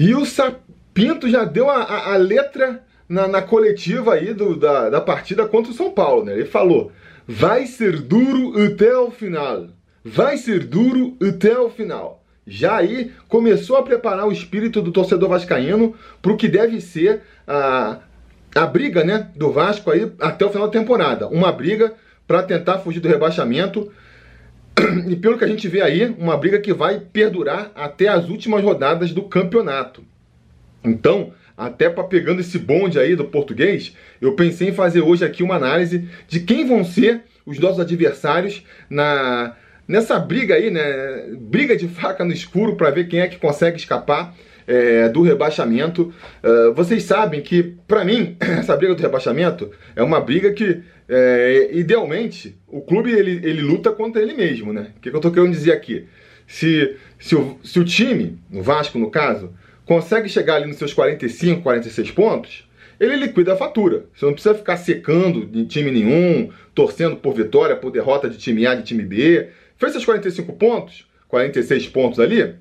E o Sapinto já deu a, a, a letra na, na, coletiva aí do, da, da partida contra o São Paulo, né? Ele falou: vai ser duro até o final. Vai ser duro até o final. Já aí começou a preparar o espírito do torcedor vascaíno para o que deve ser a, a briga né, do Vasco aí até o final da temporada. Uma briga para tentar fugir do rebaixamento. E pelo que a gente vê aí, uma briga que vai perdurar até as últimas rodadas do campeonato. Então, até para pegando esse bonde aí do português, eu pensei em fazer hoje aqui uma análise de quem vão ser os nossos adversários na nessa briga aí, né? Briga de faca no escuro para ver quem é que consegue escapar é, do rebaixamento. Uh, vocês sabem que, para mim, essa briga do rebaixamento é uma briga que, é, idealmente, o clube ele, ele luta contra ele mesmo, né? O que, que eu estou querendo dizer aqui? Se, se, o, se o time, o Vasco no caso, consegue chegar ali nos seus 45, 46 pontos, ele liquida a fatura. Você não precisa ficar secando de time nenhum, torcendo por vitória, por derrota de time A, de time B. Fez seus 45 pontos, 46 pontos ali,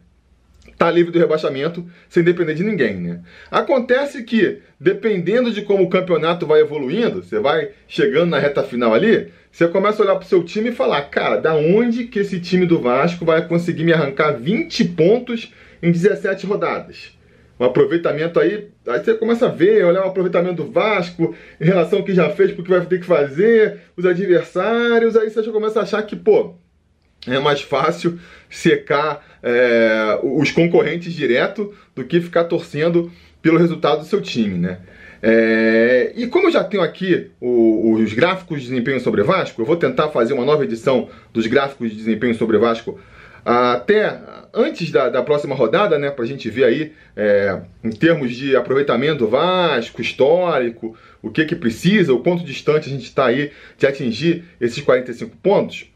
tá livre do rebaixamento sem depender de ninguém, né? Acontece que, dependendo de como o campeonato vai evoluindo, você vai chegando na reta final ali, você começa a olhar pro seu time e falar, cara, da onde que esse time do Vasco vai conseguir me arrancar 20 pontos em 17 rodadas? Um aproveitamento aí, aí você começa a ver, olhar o aproveitamento do Vasco em relação ao que já fez, porque vai ter que fazer, os adversários, aí você já começa a achar que, pô, é mais fácil secar é, os concorrentes direto do que ficar torcendo pelo resultado do seu time, né? É, e como eu já tenho aqui o, os gráficos de desempenho sobre Vasco, eu vou tentar fazer uma nova edição dos gráficos de desempenho sobre Vasco até antes da, da próxima rodada, né, para a gente ver aí é, em termos de aproveitamento Vasco, histórico, o que que precisa, o quanto distante a gente está aí de atingir esses 45 pontos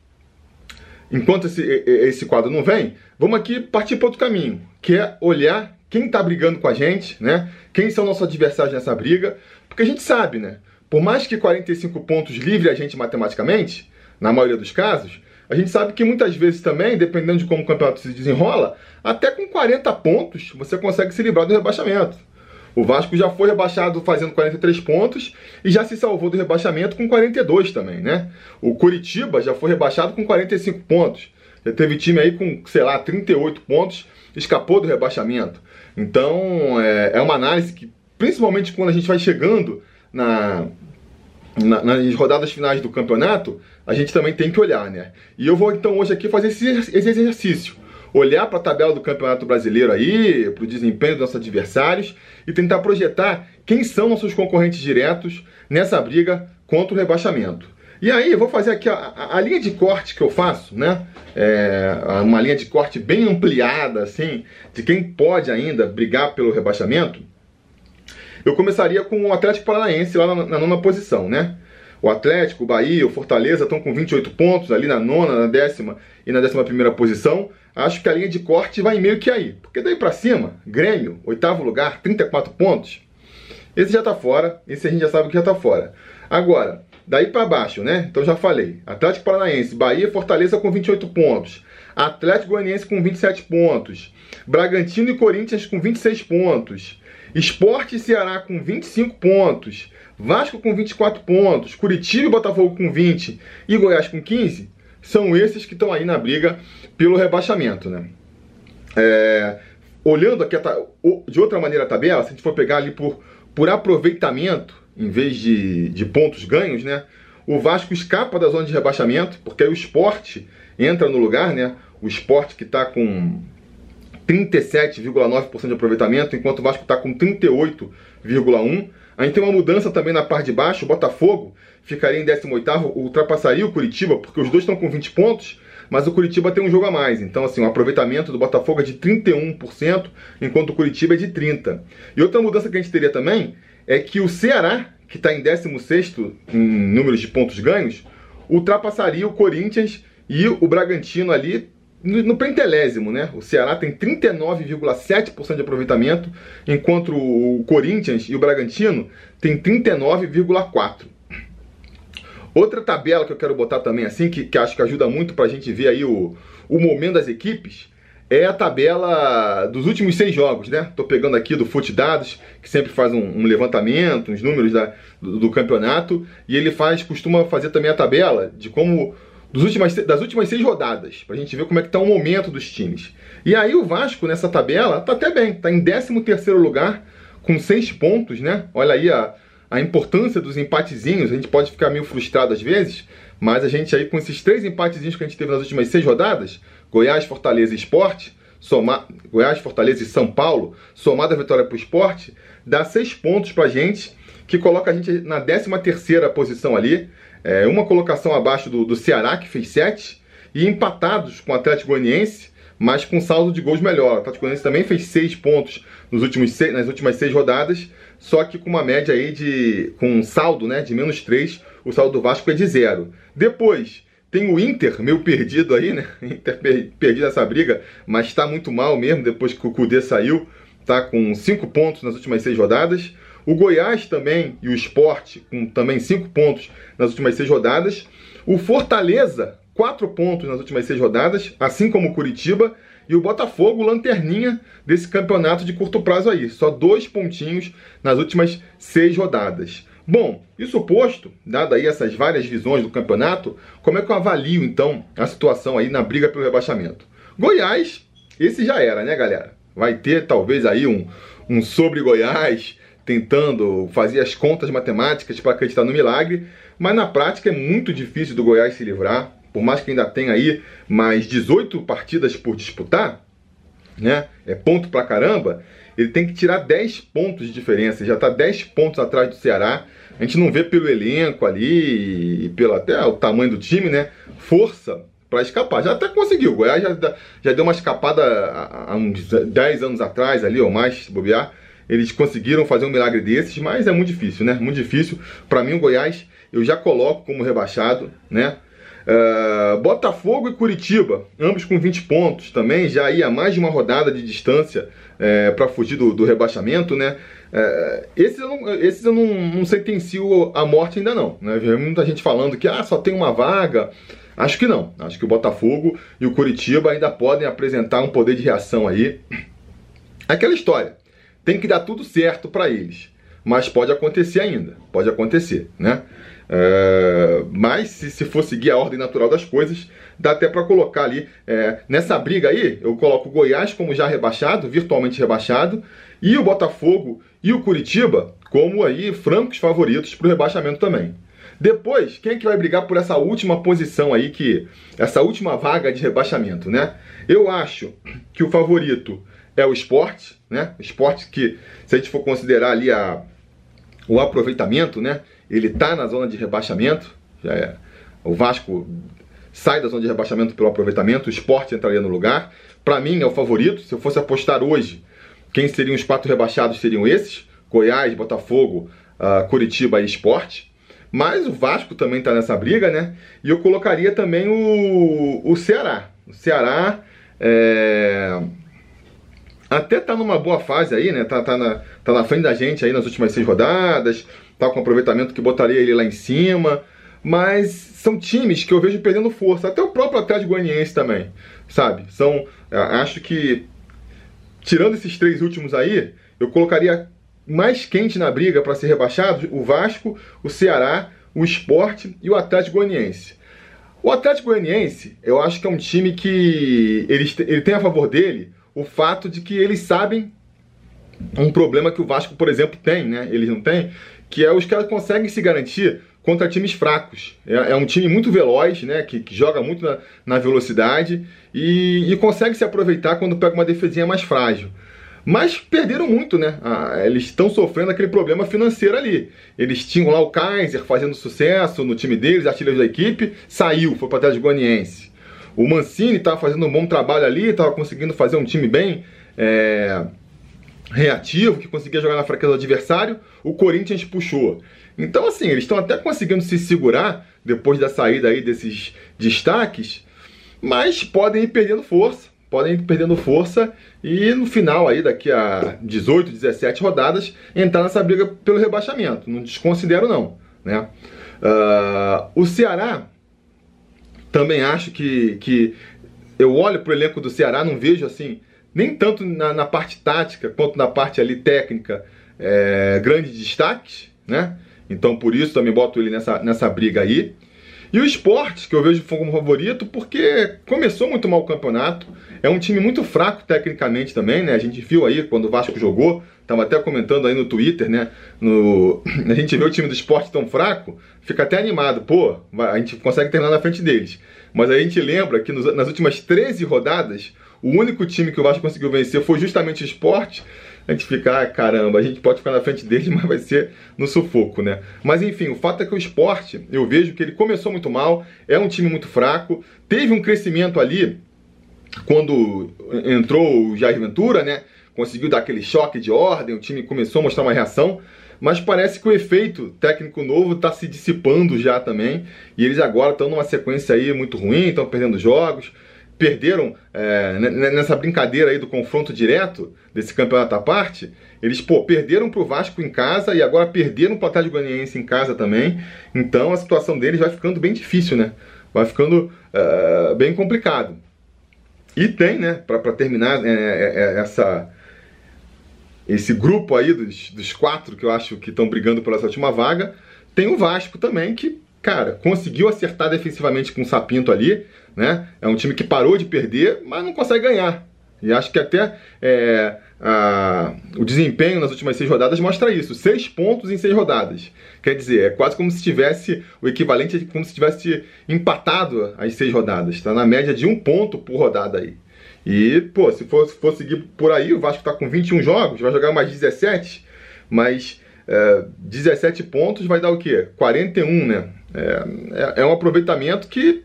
enquanto esse, esse quadro não vem, vamos aqui partir para outro caminho, que é olhar quem está brigando com a gente, né? Quem são nossos adversários nessa briga, porque a gente sabe, né? Por mais que 45 pontos livre a gente matematicamente, na maioria dos casos, a gente sabe que muitas vezes também, dependendo de como o campeonato se desenrola, até com 40 pontos você consegue se livrar do rebaixamento. O Vasco já foi rebaixado fazendo 43 pontos e já se salvou do rebaixamento com 42 também, né? O Curitiba já foi rebaixado com 45 pontos. Já teve time aí com, sei lá, 38 pontos, escapou do rebaixamento. Então, é, é uma análise que, principalmente quando a gente vai chegando na, na, nas rodadas finais do campeonato, a gente também tem que olhar, né? E eu vou então hoje aqui fazer esse, esse exercício olhar para a tabela do Campeonato Brasileiro aí, para o desempenho dos nossos adversários e tentar projetar quem são nossos concorrentes diretos nessa briga contra o rebaixamento. E aí, vou fazer aqui a, a, a, linha de corte que eu faço, né? É, uma linha de corte bem ampliada, assim, de quem pode ainda brigar pelo rebaixamento. Eu começaria com o Atlético Paranaense lá na, na nona posição, né? O Atlético, o Bahia, o Fortaleza estão com 28 pontos ali na nona, na décima e na décima primeira posição acho que a linha de corte vai meio que aí. Porque daí para cima, Grêmio, oitavo lugar, 34 pontos. Esse já tá fora, esse a gente já sabe que já tá fora. Agora, daí para baixo, né? Então já falei. Atlético Paranaense, Bahia Fortaleza com 28 pontos. Atlético Goianiense com 27 pontos. Bragantino e Corinthians com 26 pontos. Esporte e Ceará com 25 pontos. Vasco com 24 pontos. Curitiba e Botafogo com 20. E Goiás com 15 são esses que estão aí na briga pelo rebaixamento, né? É, olhando aqui de outra maneira a tabela, se a gente for pegar ali por, por aproveitamento, em vez de, de pontos ganhos, né? O Vasco escapa da zona de rebaixamento, porque aí o esporte entra no lugar, né? O esporte que está com 37,9% de aproveitamento, enquanto o Vasco está com 38,1%. A gente tem uma mudança também na parte de baixo, o Botafogo ficaria em 18º, ultrapassaria o Curitiba, porque os dois estão com 20 pontos, mas o Curitiba tem um jogo a mais. Então, assim, o aproveitamento do Botafogo é de 31%, enquanto o Curitiba é de 30%. E outra mudança que a gente teria também é que o Ceará, que está em 16º em números de pontos ganhos, ultrapassaria o Corinthians e o Bragantino ali no pentelésimo, né? O Ceará tem 39,7% de aproveitamento, enquanto o Corinthians e o Bragantino tem 39,4%. Outra tabela que eu quero botar também assim, que, que acho que ajuda muito para a gente ver aí o, o momento das equipes, é a tabela dos últimos seis jogos, né? Tô pegando aqui do Fute Dados, que sempre faz um, um levantamento, uns números da, do, do, campeonato, e ele faz, costuma fazer também a tabela de como dos últimas, das últimas seis rodadas, pra gente ver como é que tá o momento dos times. E aí o Vasco nessa tabela tá até bem, tá em 13 terceiro lugar, com seis pontos, né? Olha aí a, a importância dos empatezinhos, a gente pode ficar meio frustrado às vezes, mas a gente aí com esses três empatezinhos que a gente teve nas últimas seis rodadas, Goiás, Fortaleza e Esporte, soma, Goiás, Fortaleza e São Paulo, somada a vitória para o esporte, dá seis pontos para a gente, que coloca a gente na 13 terceira posição ali, é, uma colocação abaixo do, do Ceará, que fez sete, e empatados com o Atlético Goianiense, mas com saldo de gols melhor. O Atlético Goianiense também fez seis pontos nos últimos seis, nas últimas seis rodadas, só que com uma média aí de. com um saldo né, de menos três, o saldo do Vasco é de zero. Depois, tem o Inter, meio perdido aí, né? Inter perdido essa briga, mas está muito mal mesmo depois que o Cudê saiu. Tá com cinco pontos nas últimas seis rodadas. O Goiás também e o Esporte com também cinco pontos nas últimas seis rodadas. O Fortaleza, quatro pontos nas últimas seis rodadas, assim como o Curitiba. E o Botafogo, lanterninha desse campeonato de curto prazo aí. Só dois pontinhos nas últimas seis rodadas. Bom, isso posto, dado aí essas várias visões do campeonato, como é que eu avalio então a situação aí na briga pelo rebaixamento? Goiás, esse já era, né, galera? Vai ter talvez aí um, um sobre Goiás, tentando fazer as contas matemáticas para acreditar no milagre, mas na prática é muito difícil do Goiás se livrar, por mais que ainda tenha aí mais 18 partidas por disputar, né? É ponto pra caramba ele tem que tirar 10 pontos de diferença, já está 10 pontos atrás do Ceará. A gente não vê pelo elenco ali e pelo até o tamanho do time, né? Força para escapar. Já até conseguiu. O Goiás já, já deu uma escapada há uns 10 anos atrás ali, ou mais, se bobear. Eles conseguiram fazer um milagre desses, mas é muito difícil, né? Muito difícil. Para mim, o Goiás eu já coloco como rebaixado, né? Uh, Botafogo e Curitiba, ambos com 20 pontos também, já ia mais de uma rodada de distância é, para fugir do, do, rebaixamento, né? É, esses eu, não, esses eu não, não sentencio a morte ainda não, né? Muita gente falando que ah, só tem uma vaga. Acho que não. Acho que o Botafogo e o Curitiba ainda podem apresentar um poder de reação aí. Aquela história. Tem que dar tudo certo para eles. Mas pode acontecer ainda. Pode acontecer, né? É, mas se, se for seguir a ordem natural das coisas, dá até para colocar ali. É, nessa briga aí, eu coloco o Goiás como já rebaixado, virtualmente rebaixado, e o Botafogo e o Curitiba como aí francos favoritos para o rebaixamento também. Depois, quem é que vai brigar por essa última posição aí, que essa última vaga de rebaixamento, né? Eu acho que o favorito é o esporte, né? O esporte que, se a gente for considerar ali a, o aproveitamento, né? Ele tá na zona de rebaixamento. É, o Vasco sai da zona de rebaixamento pelo aproveitamento, o esporte entraria no lugar. Para mim é o favorito. Se eu fosse apostar hoje, quem seriam os quatro rebaixados seriam esses: Goiás, Botafogo, uh, Curitiba e Esporte. Mas o Vasco também está nessa briga, né? E eu colocaria também o, o Ceará. O Ceará é... até tá numa boa fase aí, né? Tá, tá, na, tá na frente da gente aí nas últimas seis rodadas, tá com aproveitamento que botaria ele lá em cima mas são times que eu vejo perdendo força. Até o próprio Atlético Goianiense também, sabe? São, acho que tirando esses três últimos aí, eu colocaria mais quente na briga para ser rebaixado o Vasco, o Ceará, o Esporte e o Atlético Goianiense. O Atlético Goianiense, eu acho que é um time que ele, ele tem a favor dele o fato de que eles sabem um problema que o Vasco, por exemplo, tem, né? Eles não têm, que é os caras conseguem se garantir contra times fracos. É, é um time muito veloz, né, que, que joga muito na, na velocidade e, e, consegue se aproveitar quando pega uma defesinha mais frágil. Mas perderam muito, né? Ah, eles estão sofrendo aquele problema financeiro ali. Eles tinham lá o Kaiser fazendo sucesso no time deles, artilheiro da equipe, saiu, foi para trás de Goianiense. O Mancini estava fazendo um bom trabalho ali, estava conseguindo fazer um time bem é, reativo, que conseguia jogar na fraqueza do adversário. O Corinthians puxou. Então, assim, eles estão até conseguindo se segurar depois da saída aí desses destaques, mas podem ir perdendo força, podem ir perdendo força e no final aí, daqui a 18, 17 rodadas, entrar nessa briga pelo rebaixamento. Não desconsidero não, né? Uh, o Ceará também acho que, que eu olho pro elenco do Ceará, não vejo assim, nem tanto na, na parte tática quanto na parte ali técnica, é, grandes destaques, né? Então por isso também boto ele nessa, nessa briga aí. E o esporte, que eu vejo como favorito, porque começou muito mal o campeonato. É um time muito fraco tecnicamente também, né? A gente viu aí quando o Vasco jogou, tava até comentando aí no Twitter, né? No... A gente vê o time do esporte tão fraco, fica até animado. Pô, a gente consegue terminar na frente deles. Mas a gente lembra que nas últimas 13 rodadas, o único time que o Vasco conseguiu vencer foi justamente o esporte a gente fica, ah, caramba, a gente pode ficar na frente dele, mas vai ser no sufoco, né? Mas enfim, o fato é que o esporte, eu vejo que ele começou muito mal, é um time muito fraco, teve um crescimento ali quando entrou o Jair Ventura, né? Conseguiu dar aquele choque de ordem, o time começou a mostrar uma reação, mas parece que o efeito técnico novo está se dissipando já também, e eles agora estão numa sequência aí muito ruim, estão perdendo jogos perderam é, nessa brincadeira aí do confronto direto desse campeonato à parte, eles pô, perderam para o Vasco em casa e agora perderam para o Atlético Goianiense em casa também. Então a situação deles vai ficando bem difícil, né? Vai ficando é, bem complicado. E tem, né, para terminar é, é, é, essa esse grupo aí dos, dos quatro que eu acho que estão brigando pela última vaga, tem o Vasco também que cara, conseguiu acertar defensivamente com o Sapinto ali, né? É um time que parou de perder, mas não consegue ganhar. E acho que até é, a, o desempenho nas últimas seis rodadas mostra isso. Seis pontos em seis rodadas. Quer dizer, é quase como se tivesse o equivalente como se tivesse empatado as seis rodadas. Está na média de um ponto por rodada aí. E, pô, se for, se for seguir por aí, o Vasco está com 21 jogos, vai jogar mais 17, mas é, 17 pontos vai dar o quê? 41, né? É, é, é um aproveitamento que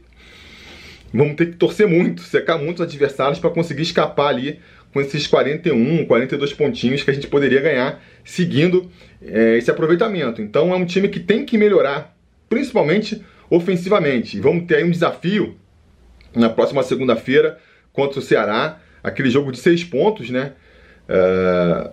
vamos ter que torcer muito, secar muitos adversários para conseguir escapar ali com esses 41, 42 pontinhos que a gente poderia ganhar seguindo é, esse aproveitamento. Então é um time que tem que melhorar, principalmente ofensivamente. E vamos ter aí um desafio na próxima segunda-feira contra o Ceará, aquele jogo de seis pontos, né? É,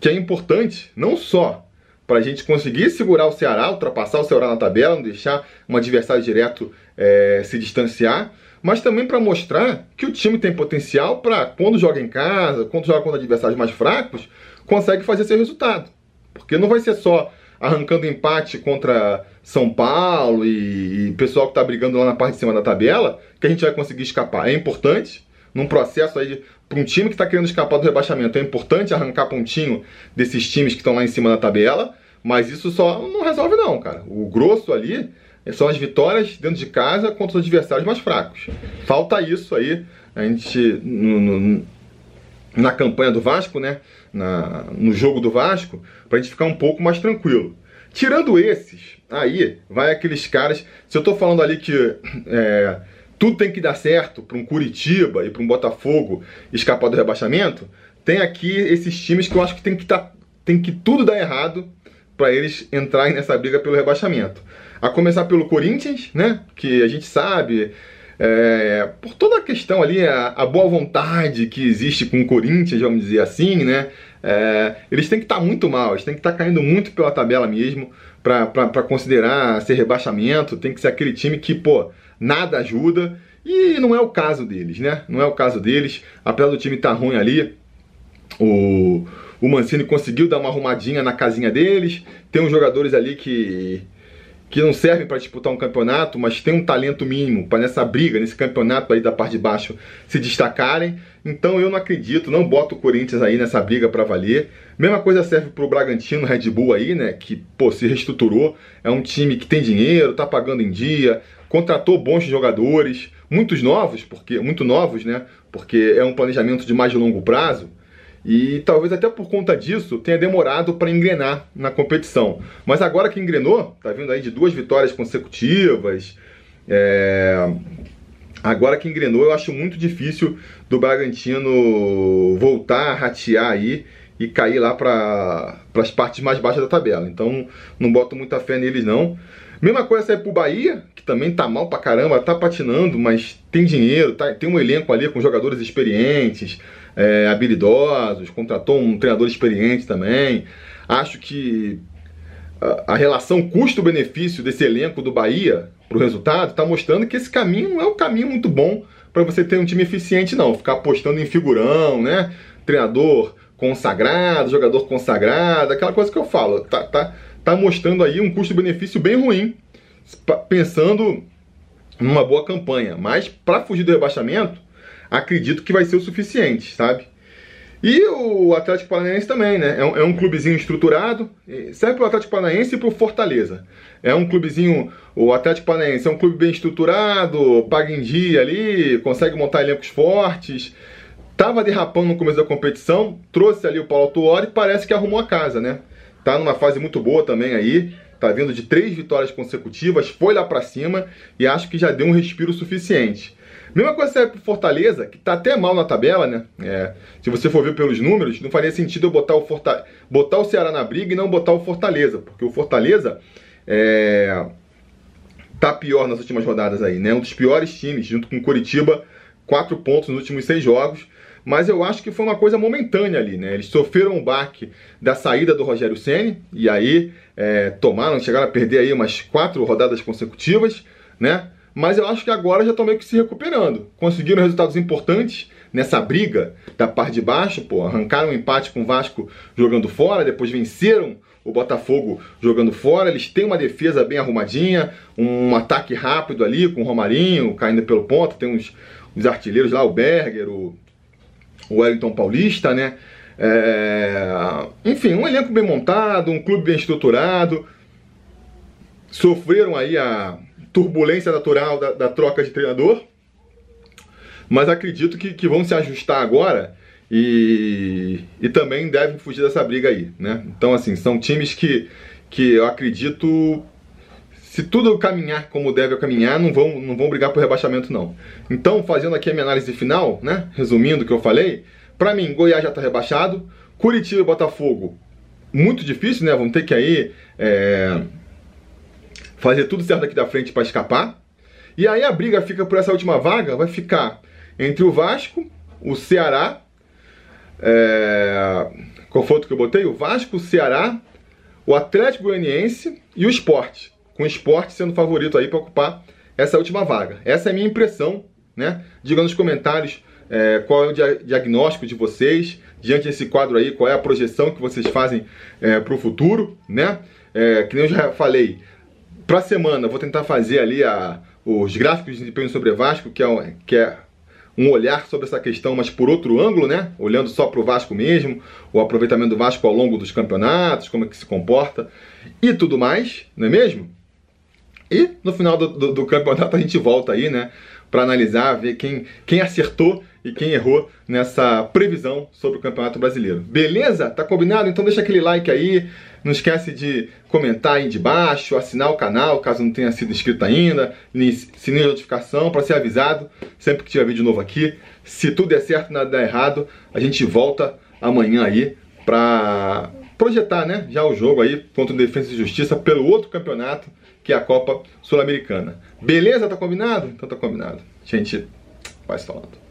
que é importante não só para a gente conseguir segurar o Ceará, ultrapassar o Ceará na tabela, não deixar um adversário direto é, se distanciar, mas também para mostrar que o time tem potencial para, quando joga em casa, quando joga contra adversários mais fracos, consegue fazer seu resultado. Porque não vai ser só arrancando empate contra São Paulo e, e pessoal que está brigando lá na parte de cima da tabela que a gente vai conseguir escapar. É importante, num processo aí para um time que está querendo escapar do rebaixamento, é importante arrancar pontinho desses times que estão lá em cima da tabela, mas isso só não resolve não, cara. O grosso ali são as vitórias dentro de casa contra os adversários mais fracos. Falta isso aí, a gente no, no, na campanha do Vasco, né? Na, no jogo do Vasco, para a gente ficar um pouco mais tranquilo. Tirando esses, aí vai aqueles caras. Se eu estou falando ali que é, tudo tem que dar certo para um Curitiba e para um Botafogo escapar do rebaixamento, tem aqui esses times que eu acho que tem que, tá, tem que tudo dar errado para eles entrarem nessa briga pelo rebaixamento. A começar pelo Corinthians, né? Que a gente sabe, é, por toda a questão ali, a, a, boa vontade que existe com o Corinthians, vamos dizer assim, né? É, eles têm que estar tá muito mal, eles têm que estar tá caindo muito pela tabela mesmo para considerar ser rebaixamento. Tem que ser aquele time que, pô, nada ajuda. E não é o caso deles, né? Não é o caso deles. Apesar do time estar tá ruim ali, o, o Mancini conseguiu dar uma arrumadinha na casinha deles. Tem uns jogadores ali que, que não servem para disputar um campeonato, mas tem um talento mínimo para nessa briga, nesse campeonato aí da parte de baixo se destacarem. Então eu não acredito, não boto o Corinthians aí nessa briga para valer. Mesma coisa serve pro Bragantino, Red Bull aí, né, que pô, se reestruturou, é um time que tem dinheiro, tá pagando em dia, contratou bons jogadores, muitos novos, porque muito novos, né? Porque é um planejamento de mais longo prazo. E talvez até por conta disso tenha demorado para engrenar na competição. Mas agora que engrenou, tá vindo aí de duas vitórias consecutivas. É... Agora que engrenou, eu acho muito difícil do Bragantino voltar a ratear aí e cair lá para as partes mais baixas da tabela. Então não boto muita fé neles não. Mesma coisa serve pro Bahia, que também tá mal pra caramba, tá patinando, mas tem dinheiro, tá, tem um elenco ali com jogadores experientes, é, habilidosos, contratou um treinador experiente também. Acho que a, a relação custo-benefício desse elenco do Bahia pro resultado tá mostrando que esse caminho não é um caminho muito bom para você ter um time eficiente, não. Ficar apostando em figurão, né? Treinador consagrado, jogador consagrado, aquela coisa que eu falo. Tá, tá, tá mostrando aí um custo-benefício bem ruim, pensando numa boa campanha. Mas para fugir do rebaixamento, acredito que vai ser o suficiente, sabe? E o Atlético Paranaense também, né? É um, é um clubezinho estruturado, serve para o Atlético Paranaense e para o Fortaleza. É um clubezinho, o Atlético Paranaense é um clube bem estruturado, paga em dia ali, consegue montar elencos fortes. Tava derrapando no começo da competição, trouxe ali o Paulo Tuori e parece que arrumou a casa, né? Tá numa fase muito boa também aí, tá vindo de três vitórias consecutivas, foi lá para cima e acho que já deu um respiro suficiente. Mesma coisa serve pro Fortaleza, que tá até mal na tabela, né? É, se você for ver pelos números, não faria sentido eu botar o, Forta... botar o Ceará na briga e não botar o Fortaleza, porque o Fortaleza é... tá pior nas últimas rodadas aí, né? Um dos piores times, junto com o Curitiba, quatro pontos nos últimos seis jogos. Mas eu acho que foi uma coisa momentânea ali, né? Eles sofreram um baque da saída do Rogério Ceni e aí é, tomaram, chegaram a perder aí umas quatro rodadas consecutivas, né? mas eu acho que agora já estão meio que se recuperando. Conseguiram resultados importantes nessa briga da parte de baixo, pô, arrancaram um empate com o Vasco jogando fora, depois venceram o Botafogo jogando fora, eles têm uma defesa bem arrumadinha, um ataque rápido ali com o Romarinho caindo pelo ponto, tem uns, uns artilheiros lá, o Berger, o, o Wellington Paulista, né? É... Enfim, um elenco bem montado, um clube bem estruturado. Sofreram aí a, turbulência natural da, da troca de treinador, mas acredito que, que vão se ajustar agora e, e também devem fugir dessa briga aí, né? Então, assim, são times que, que eu acredito, se tudo caminhar como deve caminhar, não vão, não vão brigar por rebaixamento, não. Então, fazendo aqui a minha análise final, né? Resumindo o que eu falei, para mim, Goiás já está rebaixado, Curitiba e Botafogo, muito difícil, né? Vão ter que aí é, fazer tudo certo aqui da frente para escapar. E aí a briga fica por essa última vaga, vai ficar entre o Vasco, o Ceará, é... qual foi outro que eu botei? O Vasco, o Ceará, o Atlético Goianiense e o Esporte, com o Esporte sendo favorito aí para ocupar essa última vaga. Essa é a minha impressão, né? Diga nos comentários é, qual é o dia diagnóstico de vocês diante desse quadro aí, qual é a projeção que vocês fazem é, para o futuro, né? É, que nem eu já falei, para a semana, vou tentar fazer ali a, os gráficos de desempenho sobre Vasco, que é, que é um olhar sobre essa questão, mas por outro ângulo, né? Olhando só para o Vasco mesmo, o aproveitamento do Vasco ao longo dos campeonatos, como é que se comporta e tudo mais, não é mesmo? E no final do, do, do campeonato a gente volta aí, né? Para analisar, ver quem, quem acertou e quem errou nessa previsão sobre o Campeonato Brasileiro. Beleza? Tá combinado? Então deixa aquele like aí. Não esquece de comentar aí de baixo, assinar o canal caso não tenha sido inscrito ainda, sininho de notificação para ser avisado sempre que tiver vídeo novo aqui. Se tudo der certo, nada der errado, a gente volta amanhã aí para projetar, né, já o jogo aí contra o Defesa e Justiça pelo outro campeonato, que é a Copa Sul-Americana. Beleza? Tá combinado? Então tá combinado. Gente vai falando.